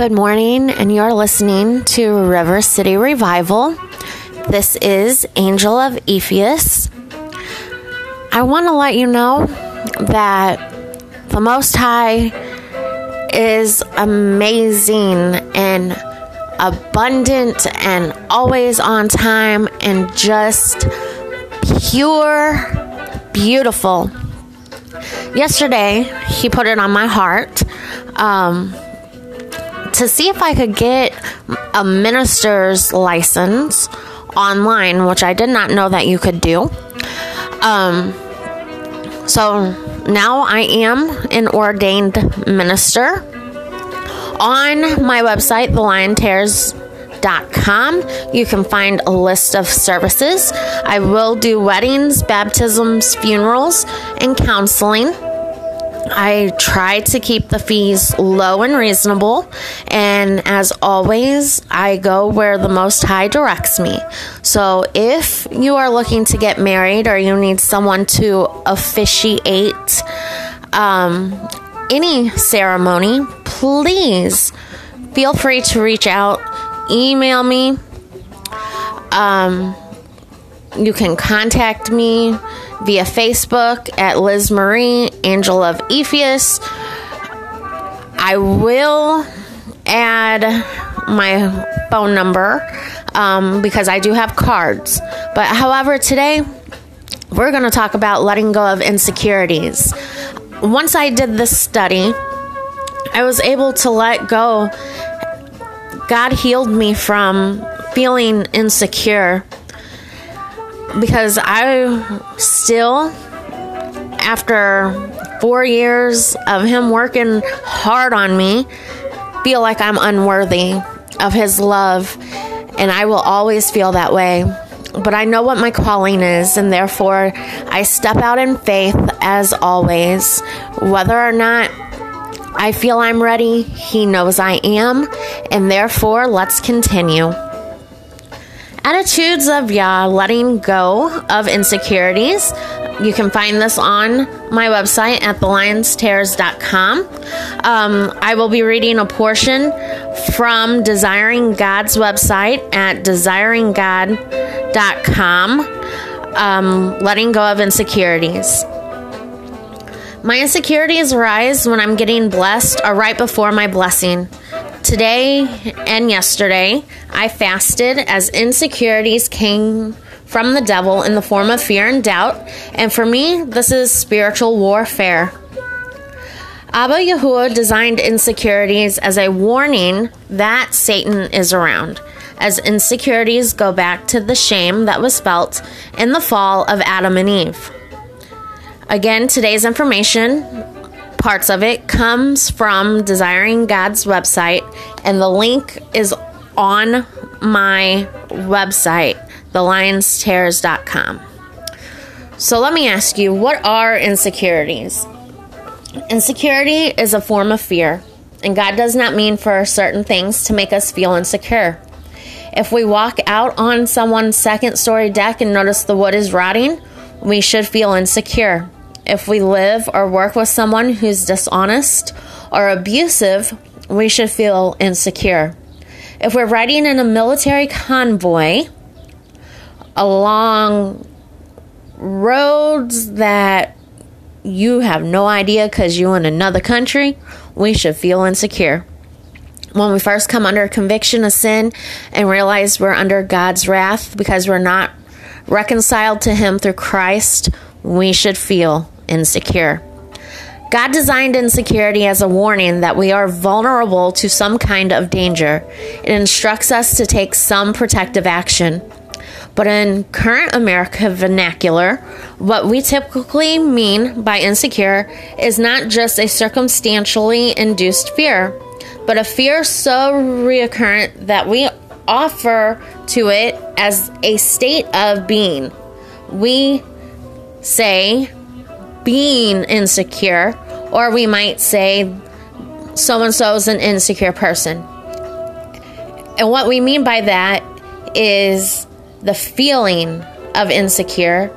Good morning, and you're listening to River City Revival. This is Angel of Ephesus. I want to let you know that the Most High is amazing and abundant and always on time and just pure, beautiful. Yesterday, he put it on my heart um, to see if I could get a minister's license online, which I did not know that you could do. Um, so now I am an ordained minister. On my website, thelionstares.com, you can find a list of services. I will do weddings, baptisms, funerals, and counseling. I try to keep the fees low and reasonable, and as always, I go where the Most High directs me. So, if you are looking to get married or you need someone to officiate um, any ceremony, please feel free to reach out, email me. Um, you can contact me via Facebook at Liz Marie, Angel of Ephesus. I will add my phone number um, because I do have cards. But however, today we're going to talk about letting go of insecurities. Once I did this study, I was able to let go. God healed me from feeling insecure because I still, after four years of Him working hard on me, feel like I'm unworthy of His love, and I will always feel that way. But I know what my calling is, and therefore I step out in faith as always. Whether or not I feel I'm ready, He knows I am, and therefore let's continue. Attitudes of Yah, letting go of insecurities. You can find this on my website at thelionstares.com. Um, I will be reading a portion from Desiring God's website at desiringgod.com, um, letting go of insecurities. My insecurities rise when I'm getting blessed or right before my blessing. Today and yesterday, I fasted as insecurities came from the devil in the form of fear and doubt, and for me, this is spiritual warfare. Abba Yahuwah designed insecurities as a warning that Satan is around, as insecurities go back to the shame that was felt in the fall of Adam and Eve. Again, today's information parts of it comes from Desiring God's website, and the link is on my website, thelionstares.com. So let me ask you, what are insecurities? Insecurity is a form of fear, and God does not mean for certain things to make us feel insecure. If we walk out on someone's second story deck and notice the wood is rotting, we should feel insecure. If we live or work with someone who's dishonest or abusive, we should feel insecure. If we're riding in a military convoy along roads that you have no idea because you're in another country, we should feel insecure. When we first come under conviction of sin and realize we're under God's wrath because we're not reconciled to Him through Christ, we should feel insecure. God designed insecurity as a warning that we are vulnerable to some kind of danger. It instructs us to take some protective action. But in current America vernacular, what we typically mean by insecure is not just a circumstantially induced fear, but a fear so recurrent that we offer to it as a state of being. We say being insecure, or we might say so and so is an insecure person. And what we mean by that is the feeling of insecure,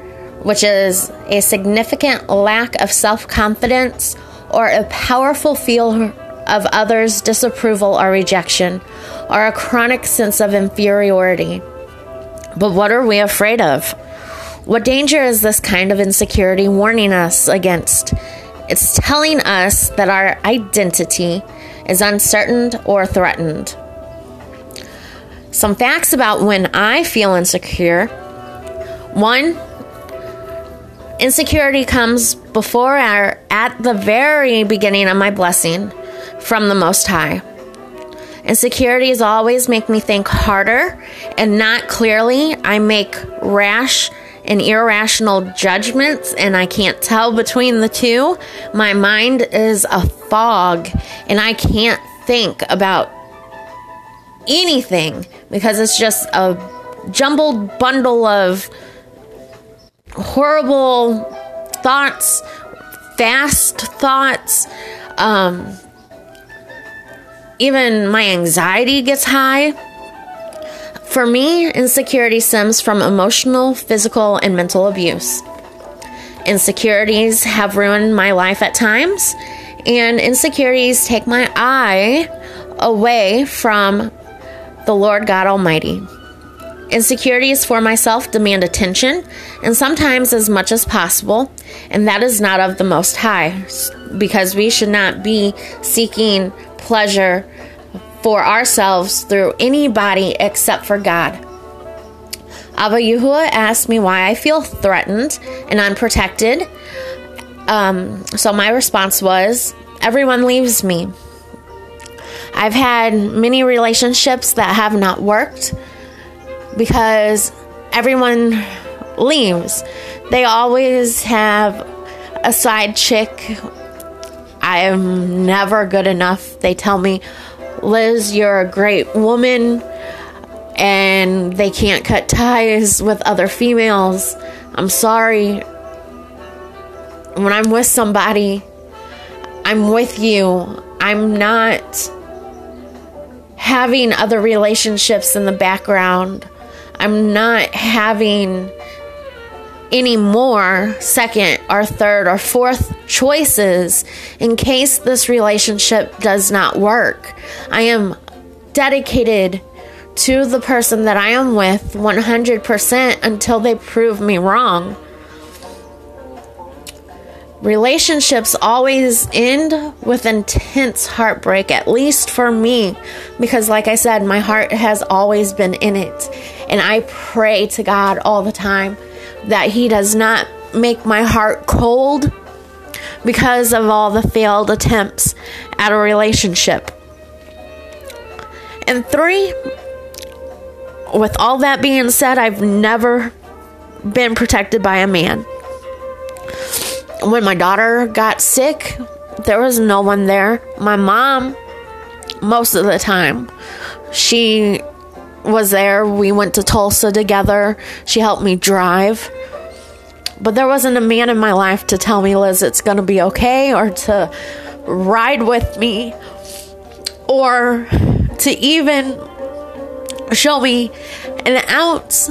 which is a significant lack of self confidence or a powerful feel of others' disapproval or rejection, or a chronic sense of inferiority. But what are we afraid of? What danger is this kind of insecurity warning us against? It's telling us that our identity is uncertain or threatened. Some facts about when I feel insecure. One, insecurity comes before or at the very beginning of my blessing from the Most High. Insecurities always make me think harder and not clearly. I make rash and irrational judgments, and I can't tell between the two. My mind is a fog, and I can't think about anything because it's just a jumbled bundle of horrible thoughts, fast thoughts. Um, even my anxiety gets high. For me, insecurity stems from emotional, physical, and mental abuse. Insecurities have ruined my life at times, and insecurities take my eye away from the Lord God Almighty. Insecurities for myself demand attention, and sometimes as much as possible, and that is not of the Most High, because we should not be seeking pleasure for ourselves through anybody except for God. Abba Yahuwah asked me why I feel threatened and unprotected. Um, so my response was, everyone leaves me. I've had many relationships that have not worked because everyone leaves. They always have a side chick. I am never good enough. They tell me, Liz, you're a great woman, and they can't cut ties with other females. I'm sorry. When I'm with somebody, I'm with you. I'm not having other relationships in the background. I'm not having any more second or third or fourth choices in case this relationship does not work. I am dedicated to the person that I am with 100% until they prove me wrong. Relationships always end with intense heartbreak, at least for me, because, like I said, my heart has always been in it. And I pray to God all the time that He does not make my heart cold because of all the failed attempts at a relationship. And three, with all that being said, I've never been protected by a man when my daughter got sick, there was no one there. My mom, most of the time, she was there. We went to Tulsa together. She helped me drive. But there wasn't a man in my life to tell me, Liz, it's going to be okay, or to ride with me, or to even show me an ounce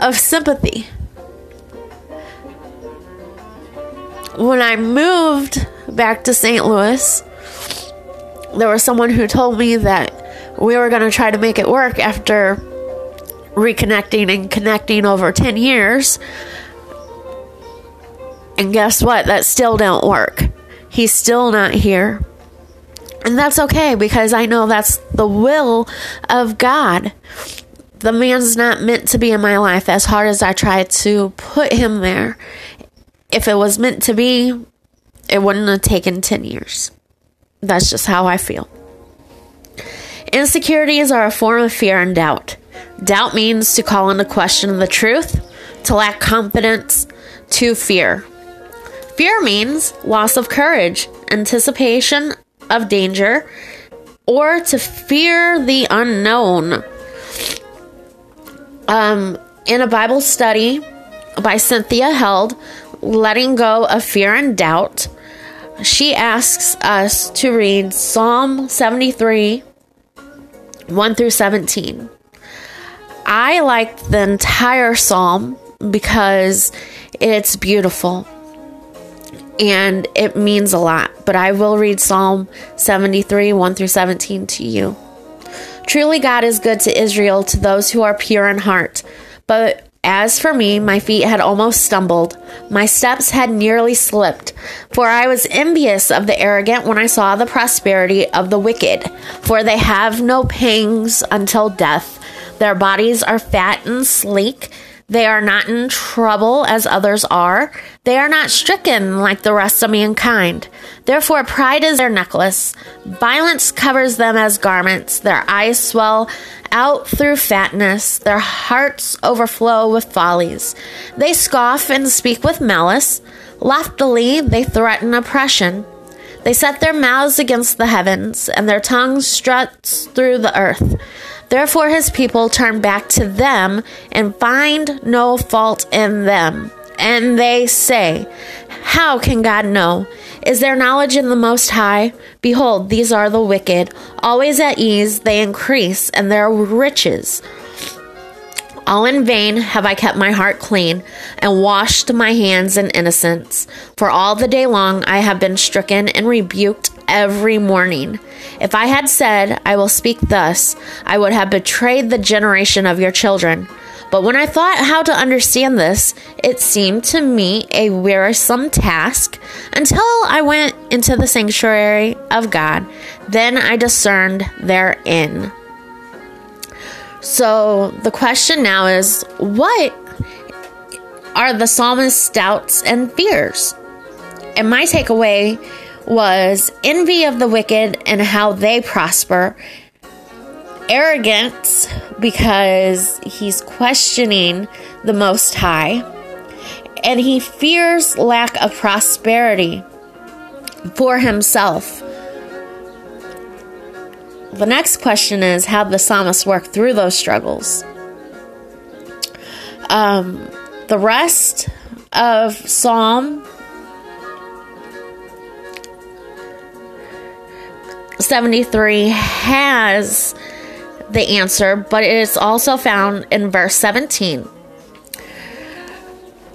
of sympathy. when I moved back to St. Louis, there was someone who told me that we were going to try to make it work after reconnecting and connecting over 10 years. And guess what? That still don't work. He's still not here. And that's okay because I know that's the will of God. The man's not meant to be in my life as hard as I try to put him there if it was meant to be, it wouldn't have taken 10 years. That's just how I feel. Insecurities are a form of fear and doubt. Doubt means to call into question the truth, to lack confidence, to fear. Fear means loss of courage, anticipation of danger, or to fear the unknown. Um, in a Bible study by Cynthia Held, letting go of fear and doubt, she asks us to read Psalm 73 1 through 17. I like the entire psalm because it's beautiful. and it means a lot. But I will read Psalm 73 1 through 17 to you. Truly, God is good to Israel, to those who are pure in heart. But as for me, my feet had almost stumbled, my steps had nearly slipped, for I was envious of the arrogant when I saw the prosperity of the wicked. For they have no pangs until death, their bodies are fat and sleek. They are not in trouble as others are. They are not stricken like the rest of mankind. Therefore, pride is their necklace. Violence covers them as garments. Their eyes swell out through fatness. Their hearts overflow with follies. They scoff and speak with malice. Loftily, they threaten oppression. They set their mouths against the heavens, and their tongue struts through the earth. Therefore, his people turn back to them and find no fault in them. And they say, How can God know? Is there knowledge in the Most High? Behold, these are the wicked. Always at ease, they increase, and their riches. All in vain have I kept my heart clean and washed my hands in innocence. For all the day long I have been stricken and rebuked every morning. If I had said, I will speak thus, I would have betrayed the generation of your children. But when I thought how to understand this, it seemed to me a wearisome task until I went into the sanctuary of God. Then I discerned therein. So the question now is what are the psalmist's doubts and fears? And my takeaway was envy of the wicked and how they prosper, arrogance because he's questioning the Most High, and he fears lack of prosperity for himself. The next question is how the psalmist worked through those struggles. Um, the rest of Psalm 73 has the answer, but it is also found in verse 17.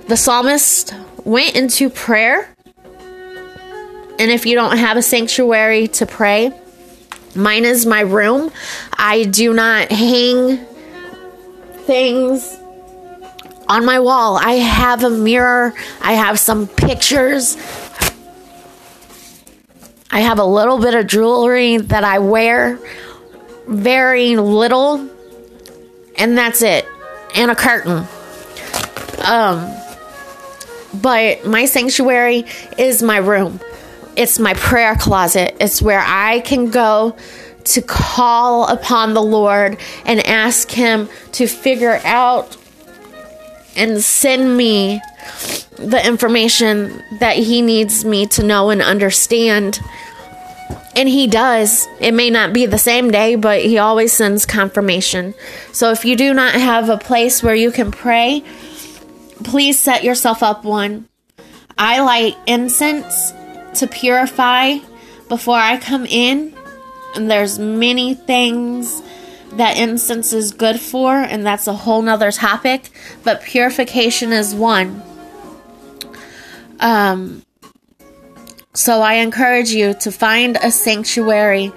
The psalmist went into prayer, and if you don't have a sanctuary to pray, mine is my room. I do not hang things on my wall. I have a mirror, I have some pictures, I have a little bit of jewelry that I wear, very little, and that's it, and a curtain. Um, but my sanctuary is my room. It's my prayer closet. It's where I can go to call upon the Lord and ask Him to figure out and send me the information that he needs me to know and understand. And he does. It may not be the same day, but he always sends confirmation. So if you do not have a place where you can pray, please set yourself up one. I light incense to purify before I come in. And there's many things that incense is good for, and that's a whole nother topic. But purification is one. Um, so I encourage you to find a sanctuary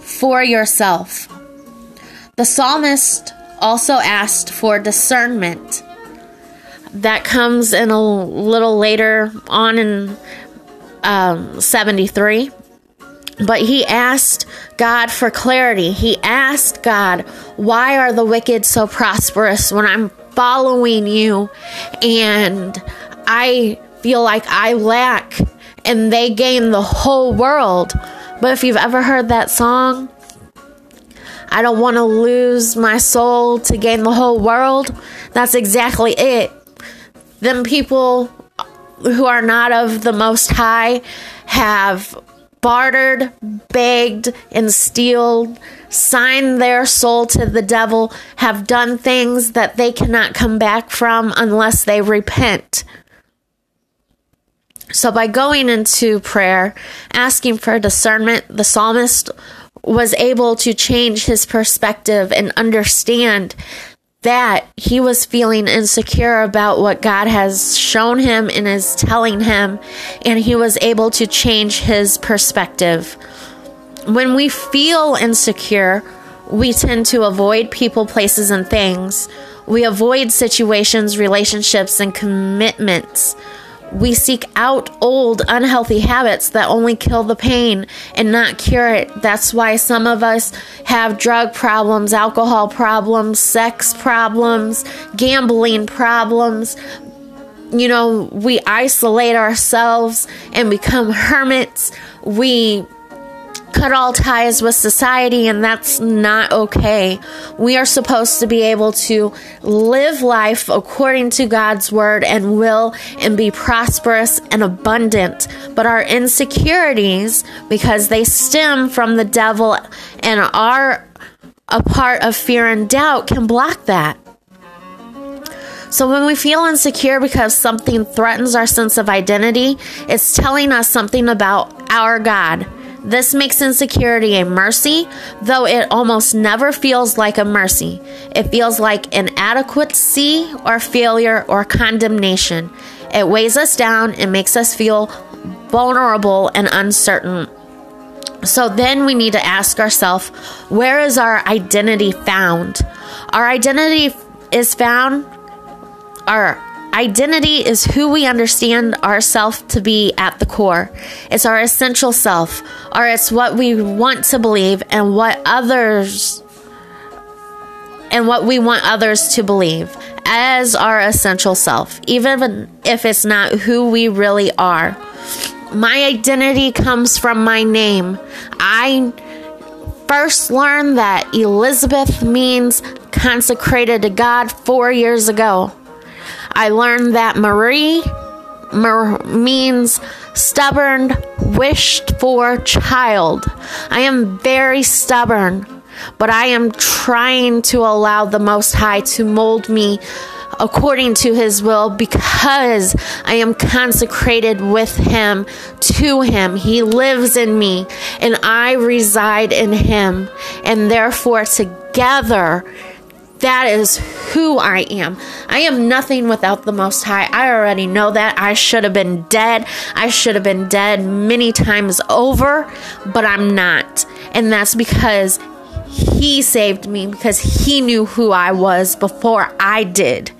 for yourself. The psalmist also asked for discernment. That comes in a little later on in um, 73. But he asked God for clarity. He asked God, Why are the wicked so prosperous when I'm following you and I feel like I lack and they gain the whole world. But if you've ever heard that song, I don't want to lose my soul to gain the whole world. That's exactly it. Them people who are not of the Most High have bartered, begged, and stealed, signed their soul to the devil, have done things that they cannot come back from unless they repent. So, by going into prayer, asking for discernment, the psalmist was able to change his perspective and understand that he was feeling insecure about what God has shown him and is telling him, and he was able to change his perspective. When we feel insecure, we tend to avoid people, places, and things. We avoid situations, relationships, and commitments. We seek out old, unhealthy habits that only kill the pain and not cure it. That's why some of us have drug problems, alcohol problems, sex problems, gambling problems. You know, we isolate ourselves and become hermits. We cut all ties with society, and that's not okay. We are supposed to be able to live life according to God's word and will and be prosperous and abundant. But our insecurities, because they stem from the devil and are a part of fear and doubt, can block that. So when we feel insecure because something threatens our sense of identity, it's telling us something about our God this makes insecurity a mercy, though it almost never feels like a mercy. It feels like inadequacy or failure or condemnation. It weighs us down and makes us feel vulnerable and uncertain. So then we need to ask ourselves where is our identity found? Our identity is found, our Identity is who we understand ourselves to be at the core. It's our essential self, or it's what we want to believe and what others and what we want others to believe as our essential self, even if it's not who we really are. My identity comes from my name. I first learned that Elizabeth means consecrated to God four years ago. I learned that Marie means stubborn, wished for child. I am very stubborn, but I am trying to allow the Most High to mold me according to his will because I am consecrated with him to him. He lives in me and I reside in him. And therefore, together, that is who I am. I am nothing without the Most High. I already know that. I should have been dead. I should have been dead many times over, but I'm not. And that's because He saved me, because He knew who I was before I did.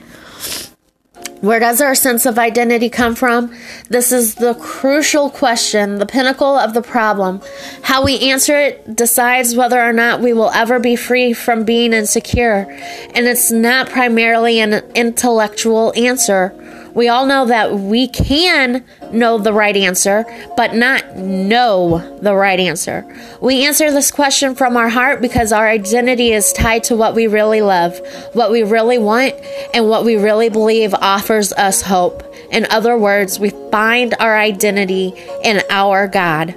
Where does our sense of identity come from? This is the crucial question, the pinnacle of the problem. How we answer it decides whether or not we will ever be free from being insecure. And it's not primarily an intellectual answer. We all know that we can know the right answer, but not know the right answer. We answer this question from our heart because our identity is tied to what we really love, what we really want, and what we really believe offers us hope. In other words, we find our identity in our God.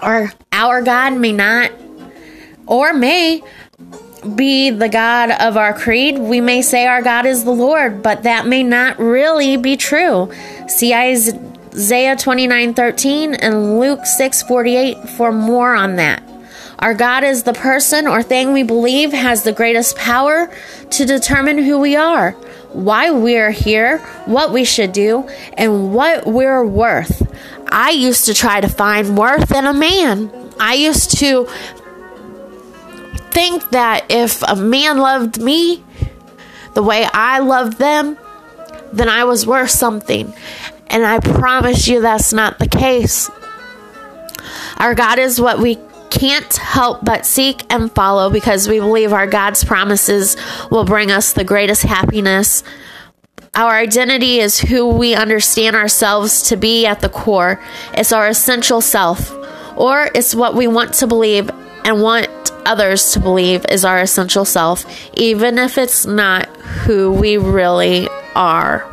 Our, our God may not or may be the God of our creed, we may say our God is the Lord, but that may not really be true. See Isaiah 29 13 and Luke 6 48 for more on that. Our God is the person or thing we believe has the greatest power to determine who we are, why we're here, what we should do, and what we're worth. I used to try to find worth in a man. I used to think that if a man loved me the way I loved them, then I was worth something. And I promise you that's not the case. Our God is what we can't help but seek and follow because we believe our God's promises will bring us the greatest happiness. Our identity is who we understand ourselves to be at the core. It's our essential self, or it's what we want to believe and want others to believe is our essential self, even if it's not who we really are.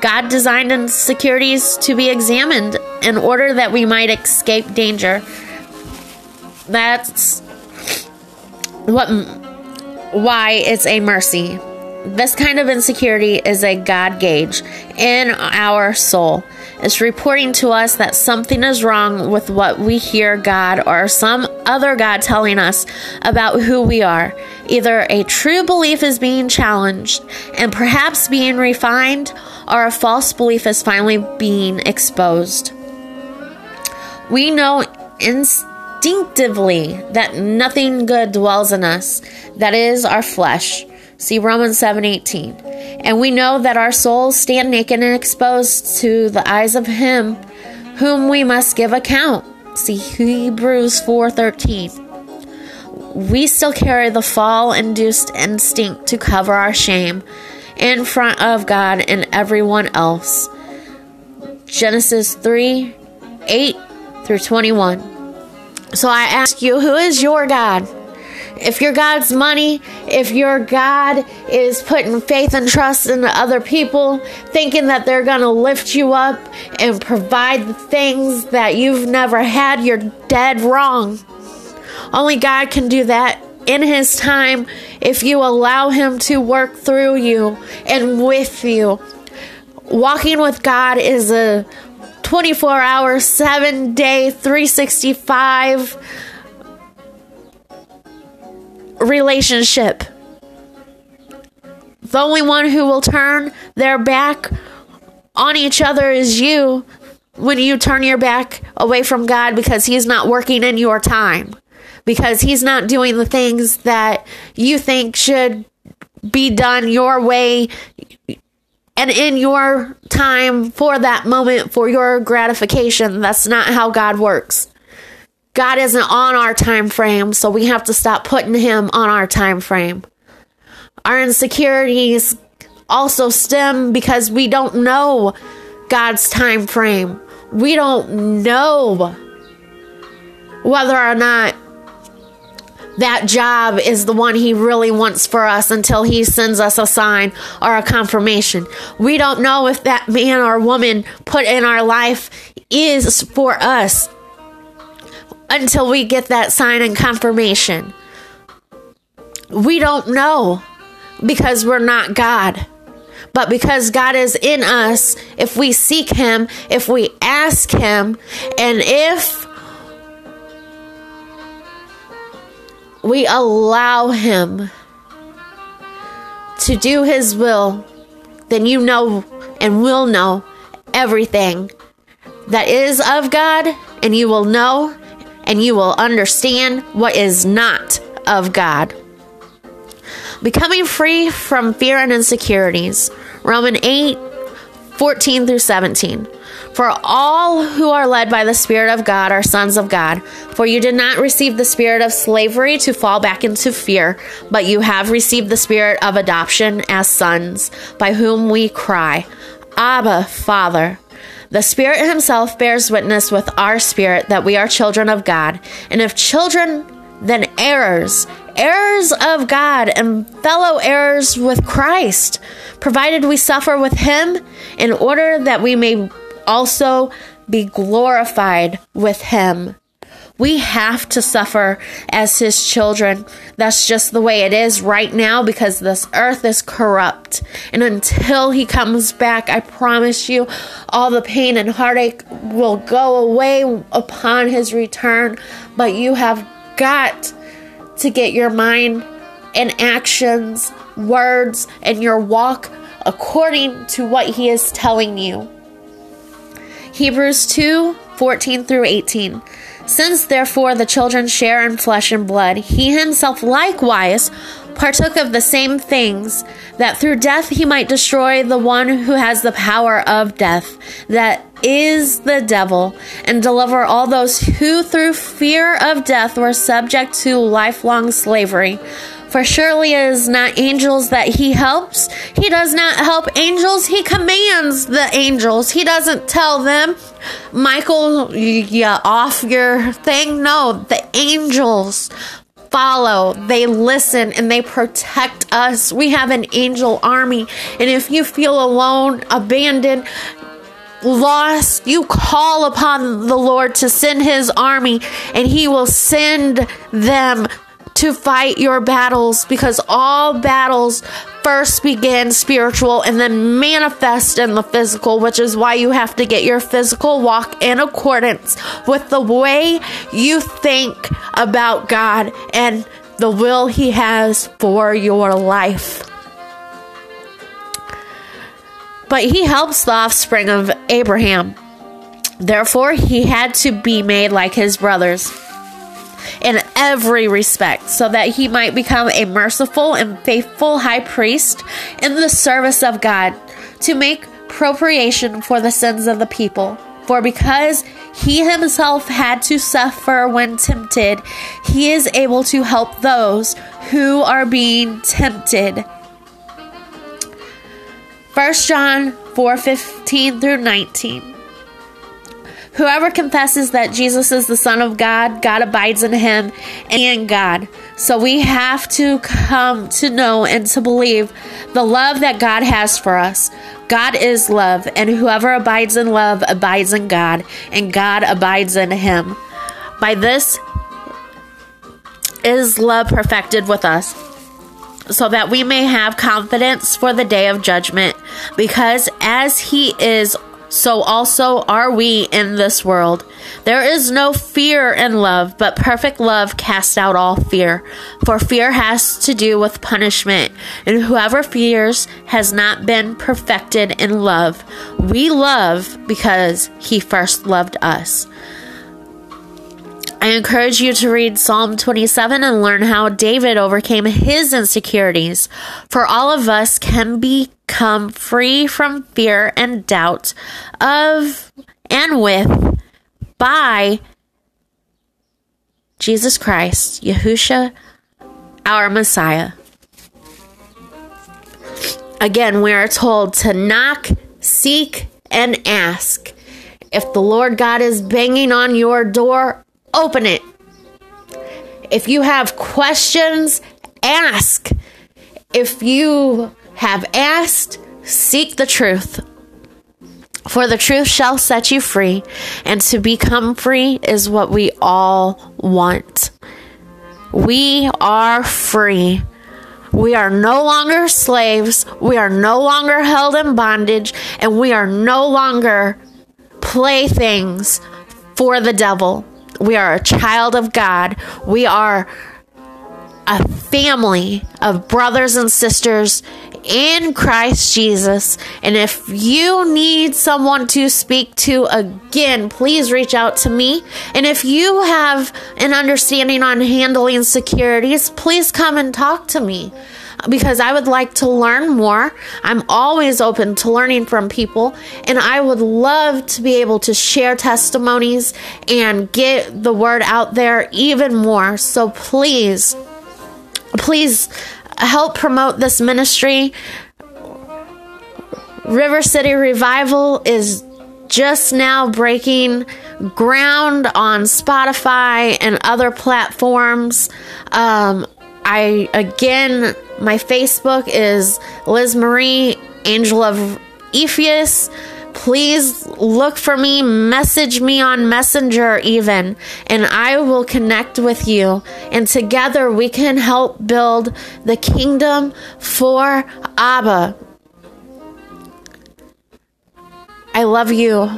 God designed insecurities to be examined in order that we might escape danger. That's what why it's a mercy. This kind of insecurity is a God gauge in our soul. It's reporting to us that something is wrong with what we hear God or some other God telling us about who we are. Either a true belief is being challenged and perhaps being refined, or a false belief is finally being exposed. We know instinctively that nothing good dwells in us, that is, our flesh. See Romans 7:18. And we know that our souls stand naked and exposed to the eyes of him whom we must give account. See Hebrews 4:13. We still carry the fall-induced instinct to cover our shame in front of God and everyone else. Genesis 3 8 through 21. So I ask you, who is your God? If your God's money, if your God is putting faith and trust in other people, thinking that they're going to lift you up and provide the things that you've never had, you're dead wrong. Only God can do that in His time if you allow Him to work through you and with you. Walking with God is a 24 hour, 7 day, 365 relationship. The only one who will turn their back on each other is you when you turn your back away from God because He's not working in your time, because He's not doing the things that you think should be done your way and in your time for that moment for your gratification. That's not how God works. God isn't on our time frame, so we have to stop putting him on our time frame. Our insecurities also stem because we don't know God's time frame. We don't know whether or not that job is the one he really wants for us until he sends us a sign or a confirmation. We don't know if that man or woman put in our life is for us until we get that sign and confirmation. We don't know because we're not God. But because God is in us, if we seek Him, if we ask Him, and if we allow Him to do His will, then you know and will know everything that is of God, and you will know and you will understand what is not of God. Becoming free from fear and insecurities. Romans 8 14 through 17. For all who are led by the Spirit of God are sons of God. For you did not receive the spirit of slavery to fall back into fear, but you have received the spirit of adoption as sons, by whom we cry, Abba, Father. The Spirit Himself bears witness with our spirit that we are children of God, and if children, then heirs, heirs of God, and fellow heirs with Christ, provided we suffer with Him, in order that we may also be glorified with Him. We have to suffer as his children. That's just the way it is right now because this earth is corrupt. And until he comes back, I promise you, all the pain and heartache will go away upon his return. But you have got to get your mind and actions, words, and your walk according to what he is telling you. Hebrews 2 14 through 18. Since therefore the children share in flesh and blood, he himself likewise partook of the same things, that through death he might destroy the one who has the power of death, that is the devil, and deliver all those who through fear of death were subject to lifelong slavery. For surely it is not angels that he helps. He does not help angels. He commands the angels. He doesn't tell them, Michael, yeah, off your thing. No, the angels follow, they listen, and they protect us. We have an angel army. And if you feel alone, abandoned, lost, you call upon the Lord to send his army, and he will send them to fight your battles because all battles first begin spiritual and then manifest in the physical, which is why you have to get your physical walk in accordance with the way you think about God and the will He has for your life. But He helps the offspring of Abraham. Therefore, He had to be made like His brothers in every respect, so that he might become a merciful and faithful high priest in the service of God to make propitiation for the sins of the people. For because he himself had to suffer when tempted, he is able to help those who are being tempted. 1 John 4 15 through 19. Whoever confesses that Jesus is the Son of God, God abides in him and God. So we have to come to know and to believe the love that God has for us. God is love, and whoever abides in love abides in God, and God abides in him. By this is love perfected with us so that we may have confidence for the day of judgment, because as He is so also are we in this world. There is no fear in love, but perfect love casts out all fear. For fear has to do with punishment, and whoever fears has not been perfected in love. We love because he first loved us. I encourage you to read Psalm 27 and learn how David overcame his insecurities. For all of us can become free from fear and doubt of and with by Jesus Christ, Yahusha, our Messiah. Again, we are told to knock, seek, and ask. If the Lord God is banging on your door, open it. If you have questions, ask. If you have asked, seek the truth. For the truth shall set you free, and to become free is what we all want. We are free. We are no longer slaves. We are no longer held in bondage, and we are no longer playthings for the devil. We are a child of God. We are a family of brothers and sisters in Christ Jesus. And if you need someone to speak to again, please reach out to me. And if you have an understanding on handling securities, please come and talk to me because I would like to learn more. I'm always open to learning from people, and I would love to be able to share testimonies and get the word out there even more. So please, please help promote this ministry. River City Revival is just now breaking ground on Spotify and other platforms. Um, I again, my Facebook is Liz Marie, Angel of Ephesus. Please look for me, message me on Messenger, even, and I will connect with you. And together we can help build the kingdom for Abba. I love you.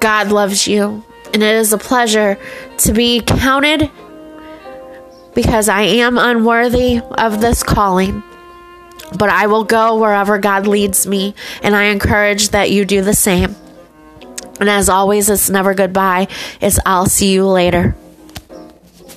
God loves you. And it is a pleasure to be counted because I am unworthy of this calling. But I will go wherever God leads me, and I encourage that you do the same. And as always, it's never goodbye, it's I'll see you later.